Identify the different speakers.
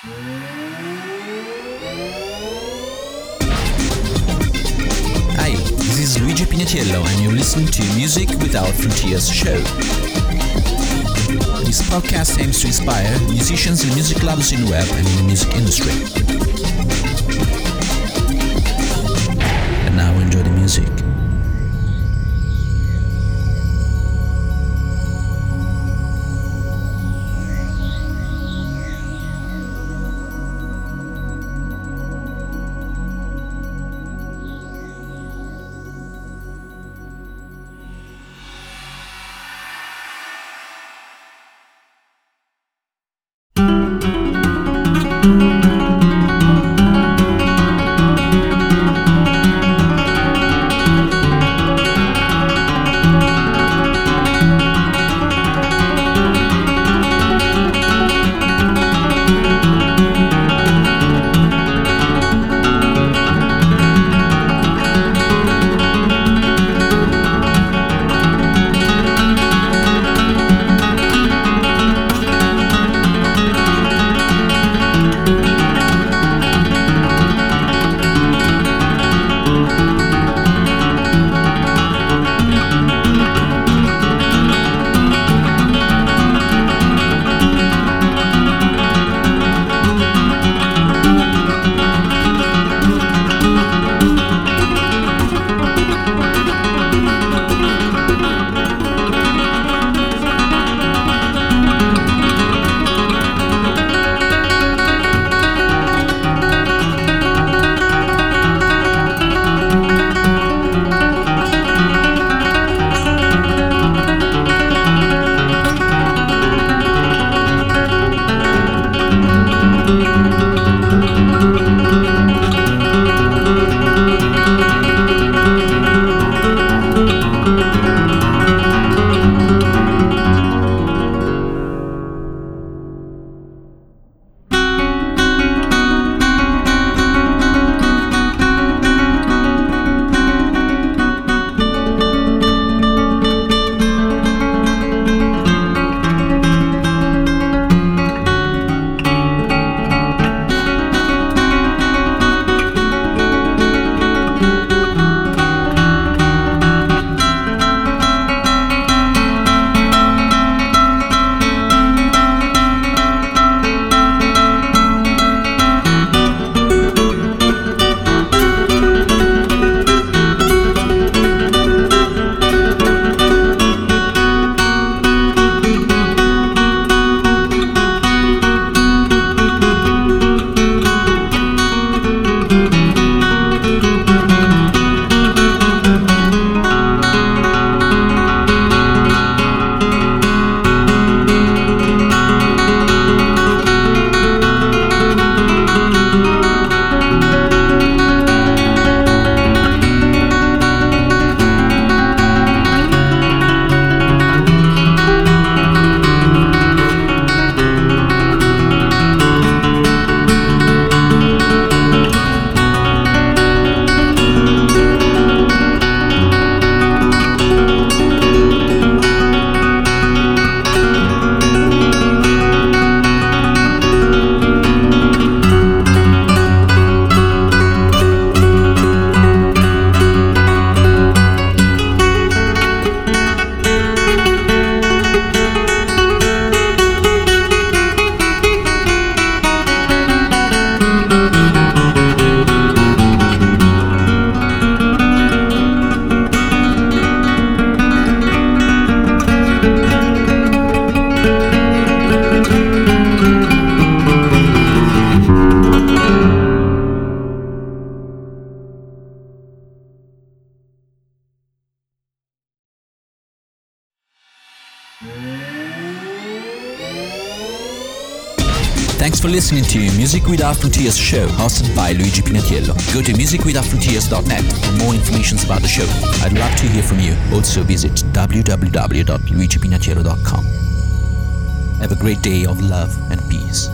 Speaker 1: Hi, this is Luigi Pignatiello, and you're listening to Music Without Frontiers show. This podcast aims to inspire musicians and music lovers in web and in the music industry. Thanks for listening to Music Without Frontiers show, hosted by Luigi Pignatiello. Go to musicwithoutfrontiers.net for more information about the show. I'd love to hear from you. Also visit www.luigipignatiello.com. Have a great day of love and peace.